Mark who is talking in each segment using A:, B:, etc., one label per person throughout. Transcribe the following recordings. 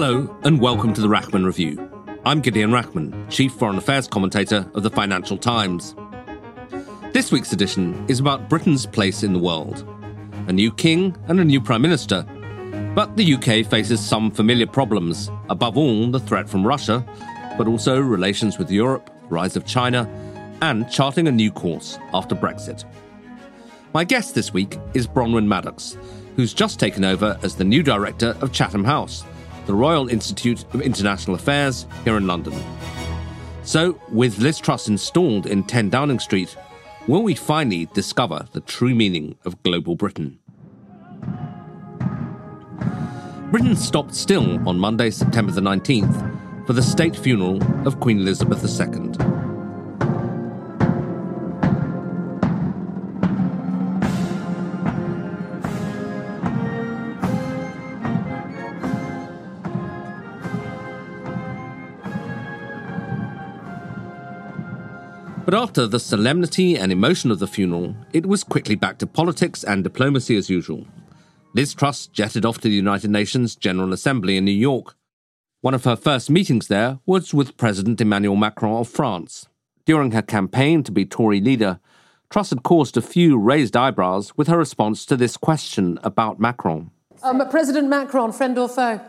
A: Hello, and welcome to the Rachman Review. I'm Gideon Rachman, Chief Foreign Affairs Commentator of the Financial Times. This week's edition is about Britain's place in the world. A new king and a new prime minister. But the UK faces some familiar problems, above all, the threat from Russia, but also relations with Europe, rise of China, and charting a new course after Brexit. My guest this week is Bronwen Maddox, who's just taken over as the new director of Chatham House, the Royal Institute of International Affairs here in London. So, with Liz Truss installed in 10 Downing Street, will we finally discover the true meaning of global Britain? Britain stopped still on Monday, September the 19th, for the state funeral of Queen Elizabeth II. But after the solemnity and emotion of the funeral, it was quickly back to politics and diplomacy as usual. Liz Truss jetted off to the United Nations General Assembly in New York. One of her first meetings there was with President Emmanuel Macron of France. During her campaign to be Tory leader, Truss had caused a few raised eyebrows with her response to this question about Macron.
B: Um, President Macron, friend or foe?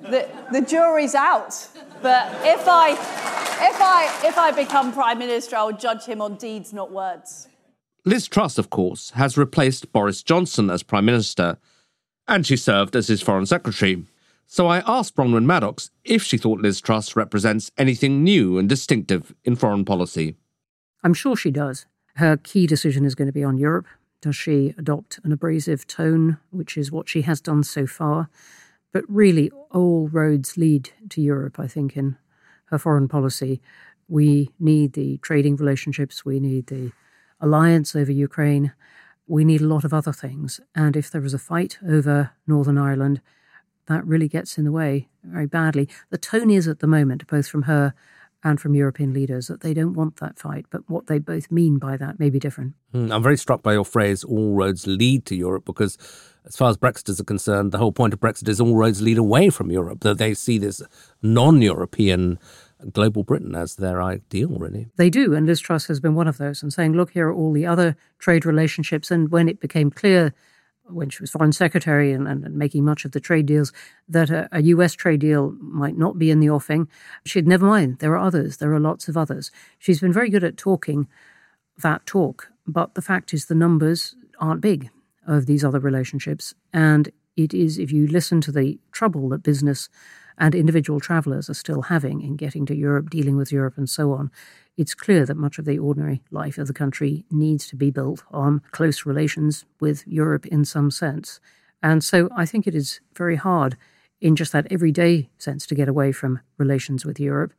C: The, the jury's out. But if I, if, I, if I become Prime Minister, I'll judge him on deeds, not words.
A: Liz Truss, of course, has replaced Boris Johnson as Prime Minister, and she served as his Foreign Secretary. So I asked Bronwen Maddox if she thought Liz Truss represents anything new and distinctive in foreign policy.
B: I'm sure she does. Her key decision is going to be on Europe. Does she adopt an abrasive tone, which is what she has done so far? But really, all roads lead to Europe, I think, in her foreign policy. We need the trading relationships, we need the alliance over Ukraine, we need a lot of other things. And if there is a fight over Northern Ireland, that really gets in the way very badly. The tone is at the moment, both from her and from European leaders, that they don't want that fight. But what they both mean by that may be different.
A: Mm, I'm very struck by your phrase, all roads lead to Europe, because as far as Brexiters are concerned, the whole point of Brexit is all roads lead away from Europe. That they see this non-European global Britain as their ideal, really.
B: They do, and Liz Truss has been one of those, and saying, "Look, here are all the other trade relationships." And when it became clear, when she was foreign secretary and, and, making much of the trade deals, that a, a, U.S. trade deal might not be in the offing, she'd never mind. There are others. There are lots of others. She's been very good at talking that talk, but the fact is, the numbers aren't big of these other relationships. And it is, if you listen to the trouble that business and individual travellers are still having in getting to Europe, dealing with Europe, and so on, it's clear that much of the ordinary life of the country needs to be built on close relations with Europe in some sense. And so I think it is very hard in just that everyday sense to get away from relations with Europe.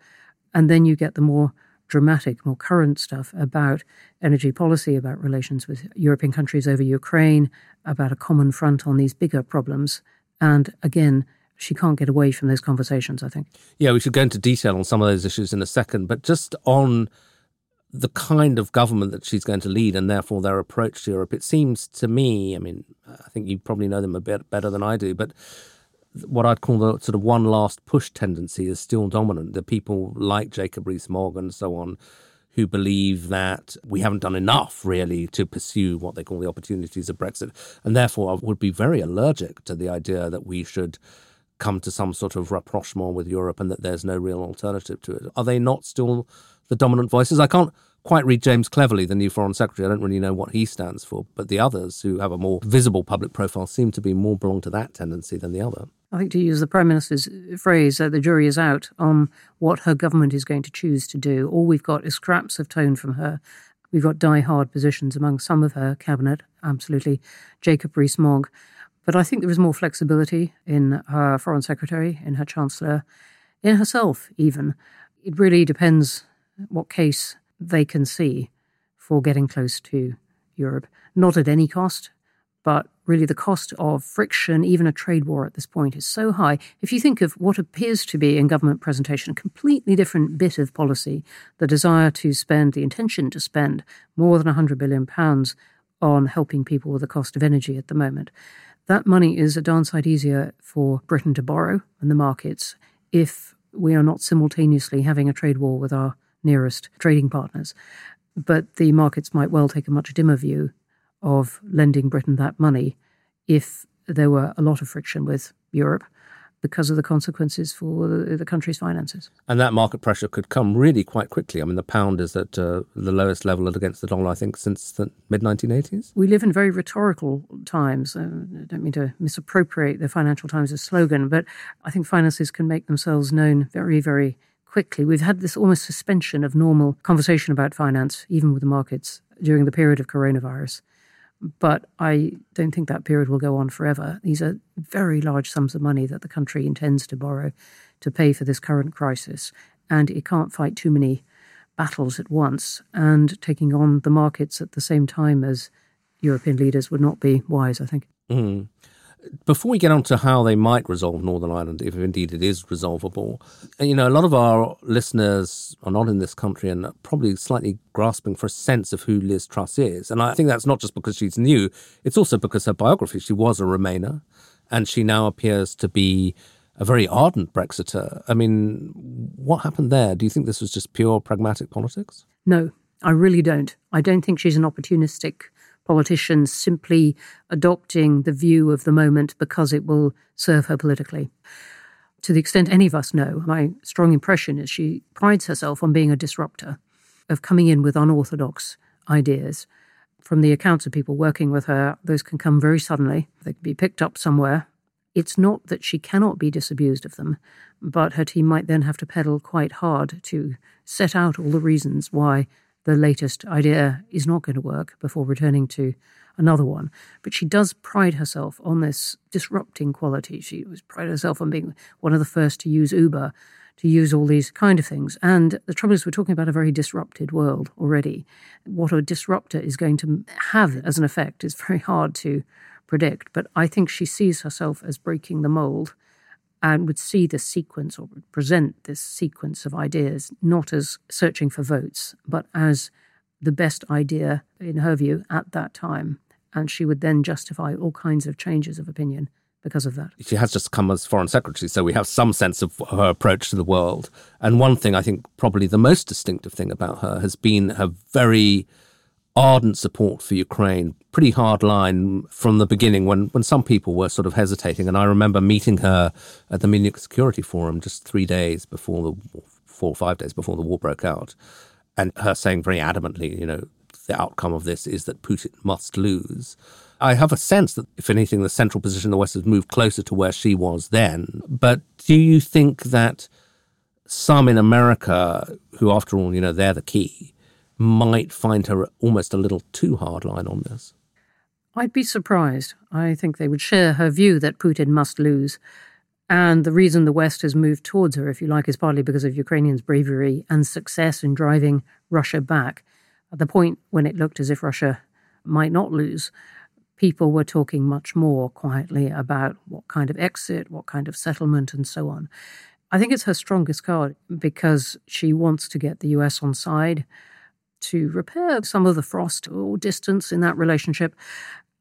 B: And then you get the more dramatic, more current stuff about energy policy, about relations with European countries over Ukraine, about a common front on these bigger problems. And again, she can't get away from those conversations, I think.
A: Yeah, we should go into detail on some of those issues in a second, but just on the kind of government that she's going to lead and therefore their approach to Europe, it seems to me, I mean, I think you probably know them a bit better than I do, but what I'd call the sort of one last push tendency is still dominant. The people like Jacob Rees-Mogg and so on who believe that we haven't done enough really to pursue what they call the opportunities of Brexit, and therefore would be very allergic to the idea that we should come to some sort of rapprochement with Europe and that there's no real alternative to it. Are they not still the dominant voices? I can't quite read James Cleverly, the new Foreign Secretary. I don't really know what he stands for, but the others who have a more visible public profile seem to be more belong to that tendency than the other.
B: I think to use the Prime Minister's phrase, uh, the jury is out on what her government is going to choose to do. All we've got is scraps of tone from her. We've got die-hard positions among some of her cabinet, absolutely. Jacob Rees-Mogg. But I think there is more flexibility in her foreign secretary, in her chancellor, in herself, even. It really depends what case they can see for getting close to Europe. Not at any cost, but really the cost of friction, even a trade war at this point, is so high. If you think of what appears to be in government presentation a completely different bit of policy, the desire to spend, the intention to spend more than £100 billion on helping people with the cost of energy at the moment, that money is a darn sight easier for Britain to borrow and the markets if we are not simultaneously having a trade war with our nearest trading partners. But the markets might well take a much dimmer view of lending Britain that money if there were a lot of friction with Europe because of the consequences for the, the, country's finances.
A: And that market pressure could come really quite quickly. I mean, the pound is at uh, the lowest level against the dollar, I think, since the mid 1980s.
B: We live in very rhetorical times. Uh, I don't mean to misappropriate the Financial Times' slogan, but I think finances can make themselves known very, very quickly. We've had this almost suspension of normal conversation about finance, even with the markets, during the period of coronavirus. But I don't think that period will go on forever. These are very large sums of money that the country intends to borrow to pay for this current crisis. And it can't fight too many battles at once. And taking on the markets at the same time as European leaders would not be wise, I think.
A: Mm. Before we get on to how they might resolve Northern Ireland, if indeed it is resolvable, you know, a lot of our listeners are not in this country and probably slightly grasping for a sense of who Liz Truss is. And I think that's not just because she's new, it's also because her biography, she was a Remainer and she now appears to be a very ardent Brexiter. I mean, what happened there? Do you think this was just pure pragmatic politics?
B: No, I really don't. I don't think she's an opportunistic politicians simply adopting the view of the moment because it will serve her politically. To the extent any of us know, my strong impression is she prides herself on being a disruptor, of coming in with unorthodox ideas. From the accounts of people working with her, those can come very suddenly. They can be picked up somewhere. It's not that she cannot be disabused of them, but her team might then have to pedal quite hard to set out all the reasons why the latest idea is not going to work before returning to another one. But she does pride herself on this disrupting quality. She was pride herself on being one of the first to use Uber, to use all these kind of things. And the trouble is, we're talking about a very disrupted world already. What a disruptor is going to have as an effect is very hard to predict. But I think she sees herself as breaking the mold and would see this sequence or would present this sequence of ideas not as searching for votes, but as the best idea, in her view, at that time. And she would then justify all kinds of changes of opinion because of that.
A: She has just come as foreign secretary, so we have some sense of her approach to the world. And one thing I think probably the most distinctive thing about her has been her very ardent support for Ukraine, pretty hard line from the beginning when, when some people were sort of hesitating. And I remember meeting her at the Munich Security Forum just three days before the four or five days before the war broke out, and her saying very adamantly, you know, the outcome of this is that Putin must lose. I have a sense that, if anything, the central position in the West has moved closer to where she was then. But do you think that some in America, who, after all, you know, they're the key, might find her almost a little too hardline on this.
B: I'd be surprised. I think they would share her view that Putin must lose. And the reason the West has moved towards her, if you like, is partly because of Ukrainians' bravery and success in driving Russia back. At the point when it looked as if Russia might not lose, people were talking much more quietly about what kind of exit, what kind of settlement, and so on. I think it's her strongest card because she wants to get the US on side to repair some of the frost or distance in that relationship.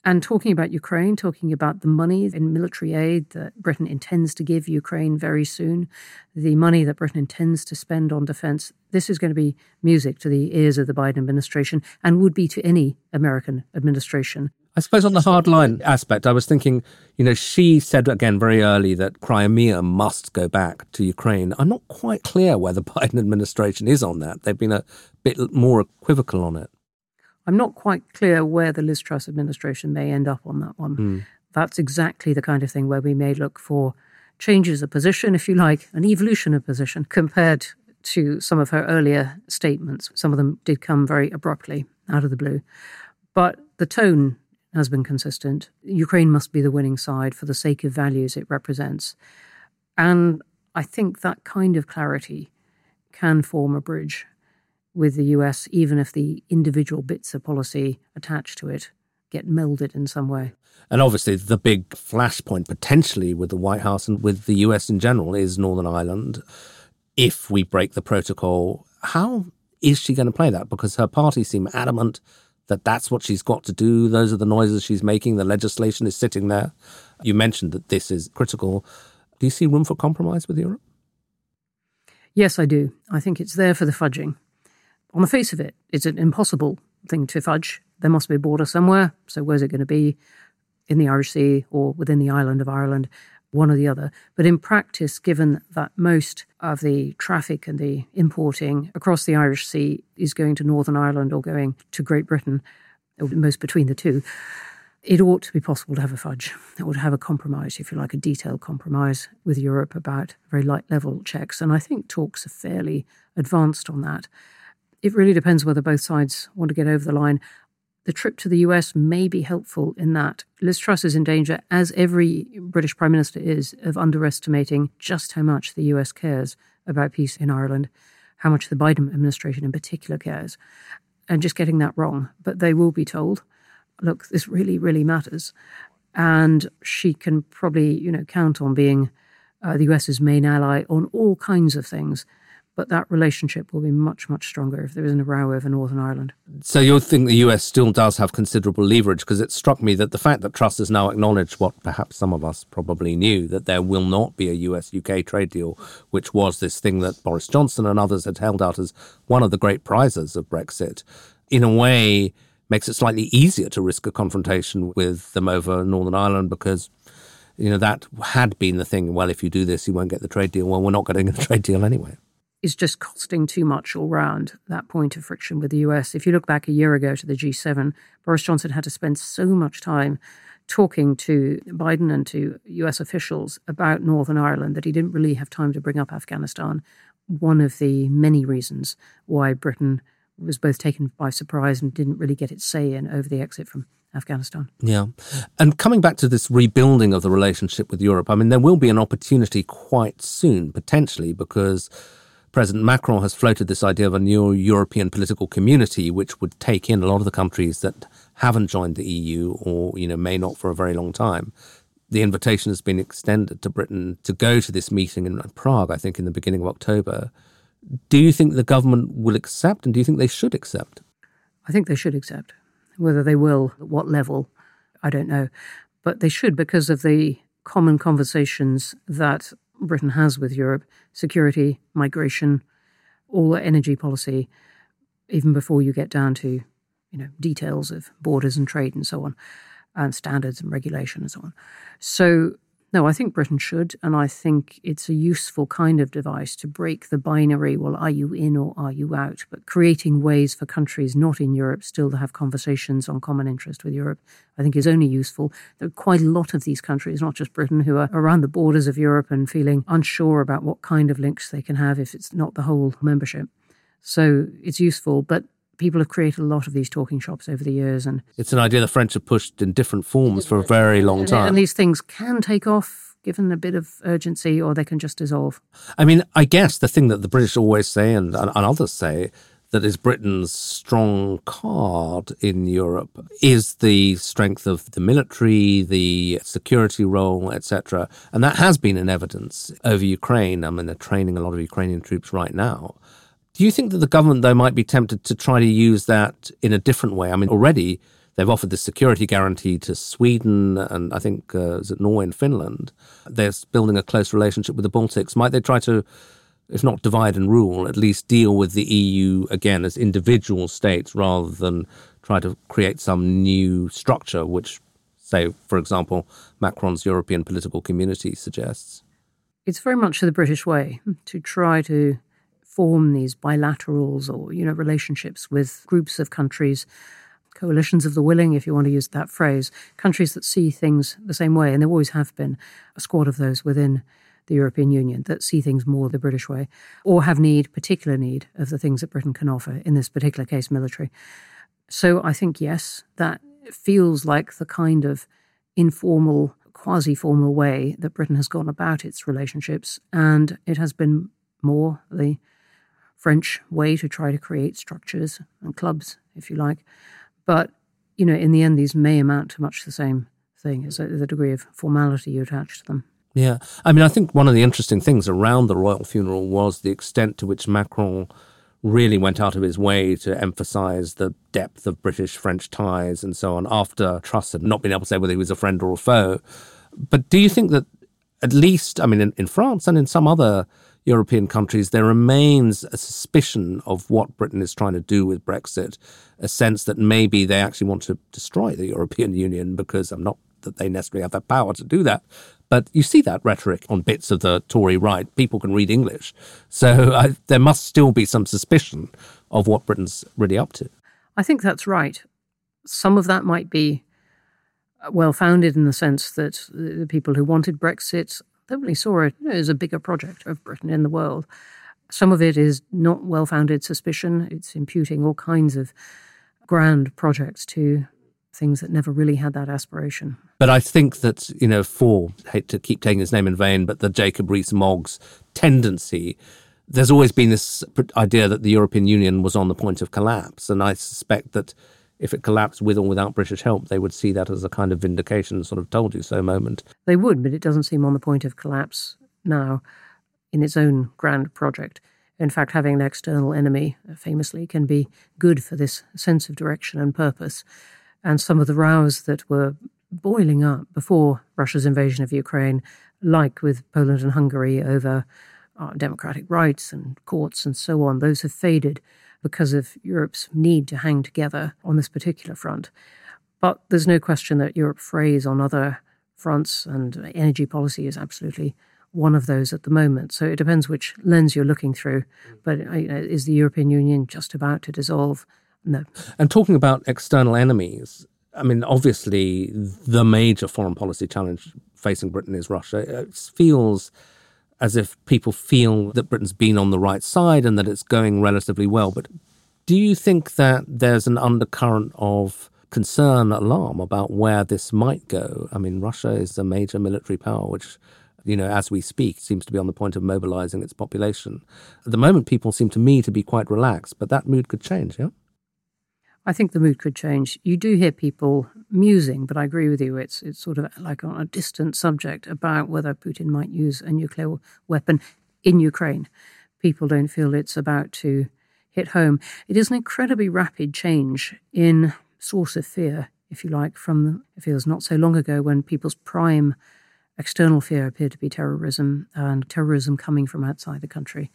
B: And talking about Ukraine, talking about the money in military aid that Britain intends to give Ukraine very soon, the money that Britain intends to spend on defense, this is going to be music to the ears of the Biden administration and would be to any American administration.
A: I suppose on the hard line aspect, I was thinking, you know, she said again very early that Crimea must go back to Ukraine. I'm not quite clear where the Biden administration is on that. They've been a bit more equivocal on it.
B: I'm not quite clear where the Liz Truss administration may end up on that one. Mm. That's exactly the kind of thing where we may look for changes of position, if you like, an evolution of position compared to some of her earlier statements. Some of them did come very abruptly out of the blue. But the tone has been consistent. Ukraine must be the winning side for the sake of values it represents. And I think that kind of clarity can form a bridge with the US, even if the individual bits of policy attached to it get melded in some way.
A: And obviously, the big flashpoint potentially with the White House and with the US in general is Northern Ireland. If we break the protocol, how is she going to play that? Because her party seem adamant that that's what she's got to do. Those are the noises she's making. The legislation is sitting there. You mentioned that this is critical. Do you see room for compromise with Europe?
B: Yes, I do. I think it's there for the fudging. On the face of it, it's an impossible thing to fudge. There must be a border somewhere. So, where's it going to be? In the Irish Sea or within the island of Ireland? One or the other. But in practice, given that most of the traffic and the importing across the Irish Sea is going to Northern Ireland or going to Great Britain, or most between the two, it ought to be possible to have a fudge. Ought to have a compromise, if you like, a detailed compromise with Europe about very light level checks. And I think talks are fairly advanced on that. It really depends whether both sides want to get over the line. The trip to the US may be helpful in that Liz Truss is in danger, as every British Prime Minister is, of underestimating just how much the US cares about peace in Ireland, how much the Biden administration in particular cares, and just getting that wrong. But they will be told, look, this really, really matters. And she can probably, you know, count on being uh, the US's main ally on all kinds of things but that relationship will be much, much stronger if there isn't a row over Northern Ireland.
A: So you think the US still does have considerable leverage? Because it struck me that the fact that Truss has now acknowledged what perhaps some of us probably knew that there will not be a US UK trade deal, which was this thing that Boris Johnson and others had held out as one of the great prizes of Brexit, in a way makes it slightly easier to risk a confrontation with them over Northern Ireland because you know that had been the thing well if you do this you won't get the trade deal well we're not getting a trade deal anyway
B: is just costing too much all round, that point of friction with the US. If you look back a year ago to the G7, Boris Johnson had to spend so much time talking to Biden and to US officials about Northern Ireland that he didn't really have time to bring up Afghanistan. One of the many reasons why Britain was both taken by surprise and didn't really get its say in over the exit from Afghanistan.
A: Yeah. And coming back to this rebuilding of the relationship with Europe, I mean, there will be an opportunity quite soon, potentially, because President Macron has floated this idea of a new European political community, which would take in a lot of the countries that haven't joined the EU or you know may not for a very long time. The invitation has been extended to Britain to go to this meeting in Prague, I think, in the beginning of October. Do you think the government will accept, and do you think they should accept?
B: I think they should accept. Whether they will, at what level, I don't know. But they should because of the common conversations that Britain has with Europe security, migration, all energy policy, even before you get down to you know details of borders and trade and so on, and standards and regulation and so on. So no, I think Britain should, and I think it's a useful kind of device to break the binary, well, are you in or are you out? But creating ways for countries not in Europe still to have conversations on common interest with Europe, I think is only useful. There are quite a lot of these countries, not just Britain, who are around the borders of Europe and feeling unsure about what kind of links they can have if it's not the whole membership. So it's useful, but people have created a lot of these talking shops over the years and
A: it's an idea the french have pushed in different forms for a very long time
B: and these things can take off given a bit of urgency or they can just dissolve
A: i mean i guess the thing that the british always say and, and others say that is Britain's strong card in Europe is the strength of the military, the security role, etc. And that has been in evidence over Ukraine. I mean, they're training a lot of Ukrainian troops right now. Do you think that the government, though, might be tempted to try to use that in a different way? I mean, already they've offered the security guarantee to Sweden and I think uh, is it Norway and Finland. They're building a close relationship with the Baltics. Might they try to, if not divide and rule, at least deal with the EU again as individual states rather than try to create some new structure, which, say, for example, Macron's European political community suggests?
B: It's very much the British way to try to form these bilaterals or you know relationships with groups of countries coalitions of the willing if you want to use that phrase countries that see things the same way and there always have been a squad of those within the European Union that see things more the British way or have need, particular need, of the things that Britain can offer, in this particular case, military. So I think, yes, that feels like the kind of informal, quasi formal way that Britain has gone about its relationships. And it has been more the French way to try to create structures and clubs, if you like. But, you know, in the end, these may amount to much the same thing as the degree of formality you attach to them.
A: Yeah. I mean, I think one of the interesting things around the royal funeral was the extent to which Macron really went out of his way to emphasize the depth of British French ties and so on after Truss had not been able to say whether he was a friend or a foe. But do you think that at least, I mean, in, in France and in some other European countries, there remains a suspicion of what Britain is trying to do with Brexit, a sense that maybe they actually want to destroy the European Union because I'm not that they necessarily have the power to do that. But you see that rhetoric on bits of the Tory right. People can read English. So I, there must still be some suspicion of what Britain's really up to.
B: I think that's right. Some of that might be uh, well founded in the sense that the people who wanted Brexit definitely saw it as a bigger project of Britain in the world. Some of it is not well founded suspicion. It's imputing all kinds of grand projects to things that never really had that aspiration.
A: But I think that, you know, for, hate to keep taking his name in vain, but the Jacob Rees Moggs tendency, there's always been this idea that the European Union was on the point of collapse. And I suspect that if it collapsed with or without British help, they would see that as a kind of vindication, sort of told you so moment.
B: They would, but it doesn't seem on the point of collapse now in its own grand project. In fact, having an external enemy, famously, can be good for this sense of direction and purpose. And some of the rows that were boiling up before Russia's invasion of Ukraine, like with Poland and Hungary over uh, democratic rights and courts and so on, those have faded because of Europe's need to hang together on this particular front. But there's no question that Europe frays on other fronts, and energy policy is absolutely one of those at the moment. So it depends which lens you're looking through. But uh, is the European Union just about to dissolve? No.
A: And talking about external enemies, I mean, obviously, the major foreign policy challenge facing Britain is Russia. It feels as if people feel that Britain's been on the right side and that it's going relatively well. But do you think that there's an undercurrent of concern, alarm about where this might go? I mean, Russia is a major military power, which, you know, as we speak, seems to be on the point of mobilizing its population. At the moment, people seem to me to be quite relaxed, but that mood could change, yeah?
B: I think the mood could change. You do hear people musing, but I agree with you. It's it's sort of like on a distant subject about whether Putin might use a nuclear weapon in Ukraine. People don't feel it's about to hit home. It is an incredibly rapid change in source of fear, if you like, from it feels not so long ago when people's prime external fear appeared to be terrorism and terrorism coming from outside the country.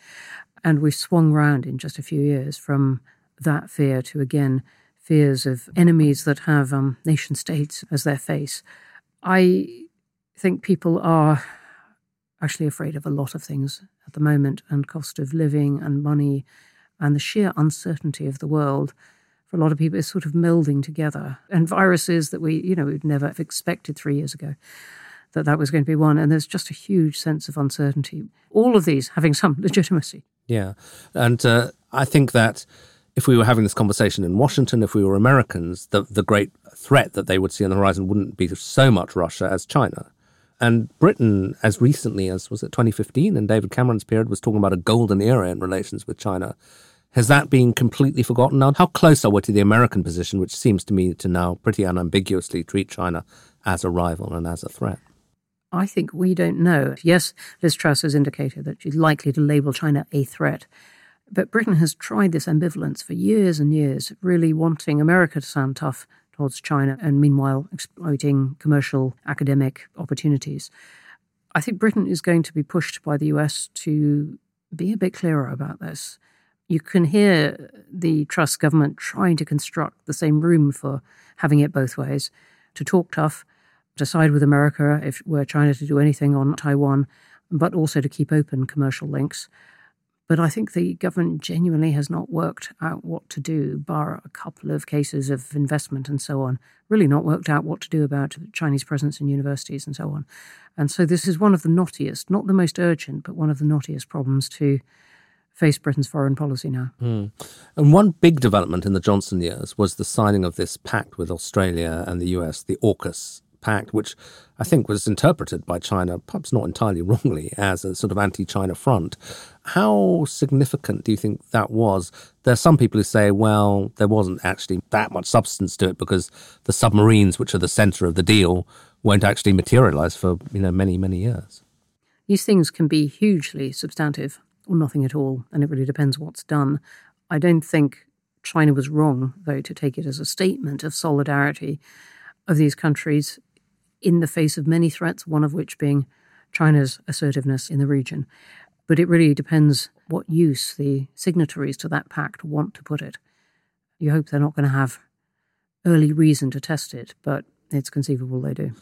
B: And we've swung round in just a few years from that fear to again fears of enemies that have um, nation states as their face. I think people are actually afraid of a lot of things at the moment, and cost of living and money and the sheer uncertainty of the world. For a lot of people, is sort of melding together, and viruses that we, you know, we'd never have expected three years ago that that was going to be one. And there's just a huge sense of uncertainty. All of these having some legitimacy.
A: Yeah, and uh, I think that if we were having this conversation in Washington, if we were Americans, the, the great threat that they would see on the horizon wouldn't be so much Russia as China. And Britain, as recently as was it 2015, in David Cameron's period was talking about a golden era in relations with China. Has that been completely forgotten now? How close are we to the American position, which seems to me to now pretty unambiguously treat China as a rival and as a threat?
B: I think we don't know. Yes, Liz Truss has indicated that she's likely to label China a threat. But Britain has tried this ambivalence for years and years, really wanting America to sound tough towards China and meanwhile exploiting commercial academic opportunities. I think Britain is going to be pushed by the US to be a bit clearer about this. You can hear the Truss government trying to construct the same room for having it both ways to talk tough, to side with America if were China to do anything on Taiwan, but also to keep open commercial links. But I think the government genuinely has not worked out what to do, bar a couple of cases of investment and so on, really not worked out what to do about Chinese presence in universities and so on. And so this is one of the knottiest, not the most urgent, but one of the knottiest problems to face Britain's foreign policy now.
A: Mm. And one big development in the Johnson years was the signing of this pact with Australia and the US, the AUKUS pact, which I think was interpreted by China, perhaps not entirely wrongly, as a sort of anti China front. How significant do you think that was? There are some people who say, well, there wasn't actually that much substance to it because the submarines, which are the center of the deal, won't actually materialize for you know many, many years.
B: These things can be hugely substantive or nothing at all, and it really depends what's done. I don't think China was wrong, though, to take it as a statement of solidarity of these countries in the face of many threats, one of which being China's assertiveness in the region. But it really depends what use the signatories to that pact want to put it. You hope they're not going to have early reason to test it, but it's conceivable they do.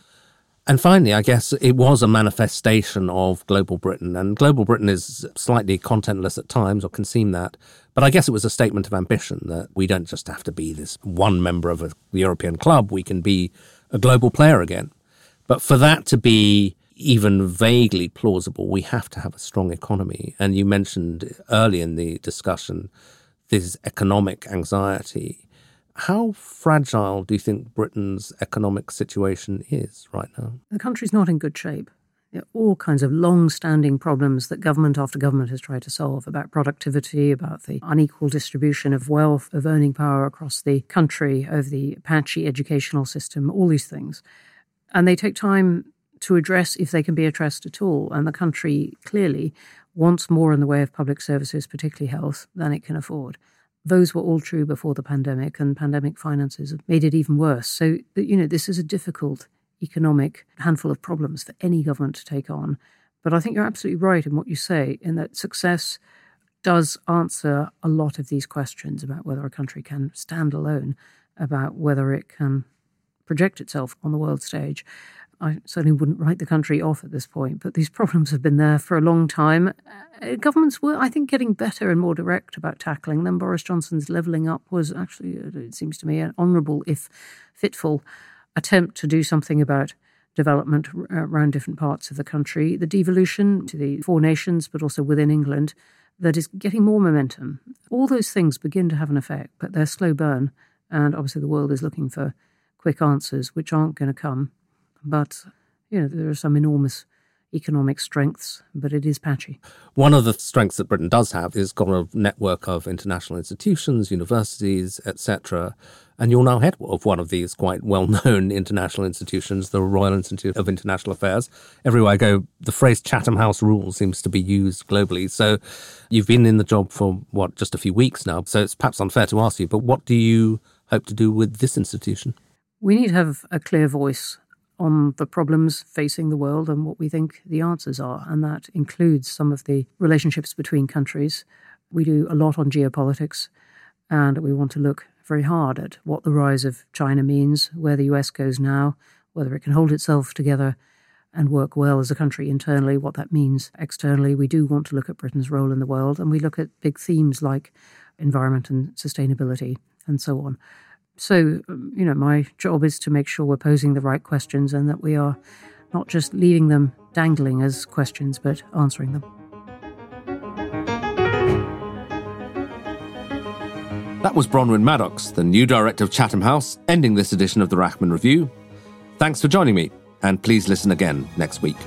A: And finally, I guess it was a manifestation of global Britain. And global Britain is slightly contentless at times, or can seem that. But I guess it was a statement of ambition that we don't just have to be this one member of a European club, we can be a global player again. But for that to be even vaguely plausible, we have to have a strong economy. And you mentioned early in the discussion this economic anxiety. How fragile do you think Britain's economic situation is right now?
B: The country's not in good shape. There are all kinds of long standing problems that government after government has tried to solve about productivity, about the unequal distribution of wealth, of earning power across the country, of the patchy educational system, all these things. And they take time to address if they can be addressed at all. And the country clearly wants more in the way of public services, particularly health, than it can afford. Those were all true before the pandemic, and pandemic finances have made it even worse. So, you know, this is a difficult economic handful of problems for any government to take on. But I think you're absolutely right in what you say, in that success does answer a lot of these questions about whether a country can stand alone, about whether it can project itself on the world stage. I certainly wouldn't write the country off at this point, but these problems have been there for a long time. Uh, governments were, I think, getting better and more direct about tackling them. Boris Johnson's levelling up was actually, uh, it seems to me, an honourable, if fitful, attempt to do something about development around different parts of the country. The devolution to the four nations, but also within England, that is getting more momentum. All those things begin to have an effect, but they're slow burn. And obviously, the world is looking for quick answers, which aren't going to come. But, you know, there are some enormous economic strengths, but it is patchy.
A: One of the strengths that Britain does have is got a network of international institutions, universities, etc. And you're now head of one of these quite well-known international institutions, the Royal Institute of International Affairs. Everywhere I go, the phrase Chatham House rule seems to be used globally. So you've been in the job for what, just a few weeks now. So it's perhaps unfair to ask you, but what do you hope to do with this institution?
B: We need to have a clear voice on the problems facing the world and what we think the answers are. And that includes some of the relationships between countries. We do a lot on geopolitics, and we want to look very hard at what the rise of China means, where the US goes now, whether it can hold itself together and work well as a country internally, what that means externally. We do want to look at Britain's role in the world, and we look at big themes like environment and sustainability and so on. So, um, you know, my job is to make sure we're posing the right questions and that we are not just leaving them dangling as questions, but answering them.
A: That was Bronwen Maddox, the new director of Chatham House, ending this edition of the Rachman Review. Thanks for joining me, and please listen again next week.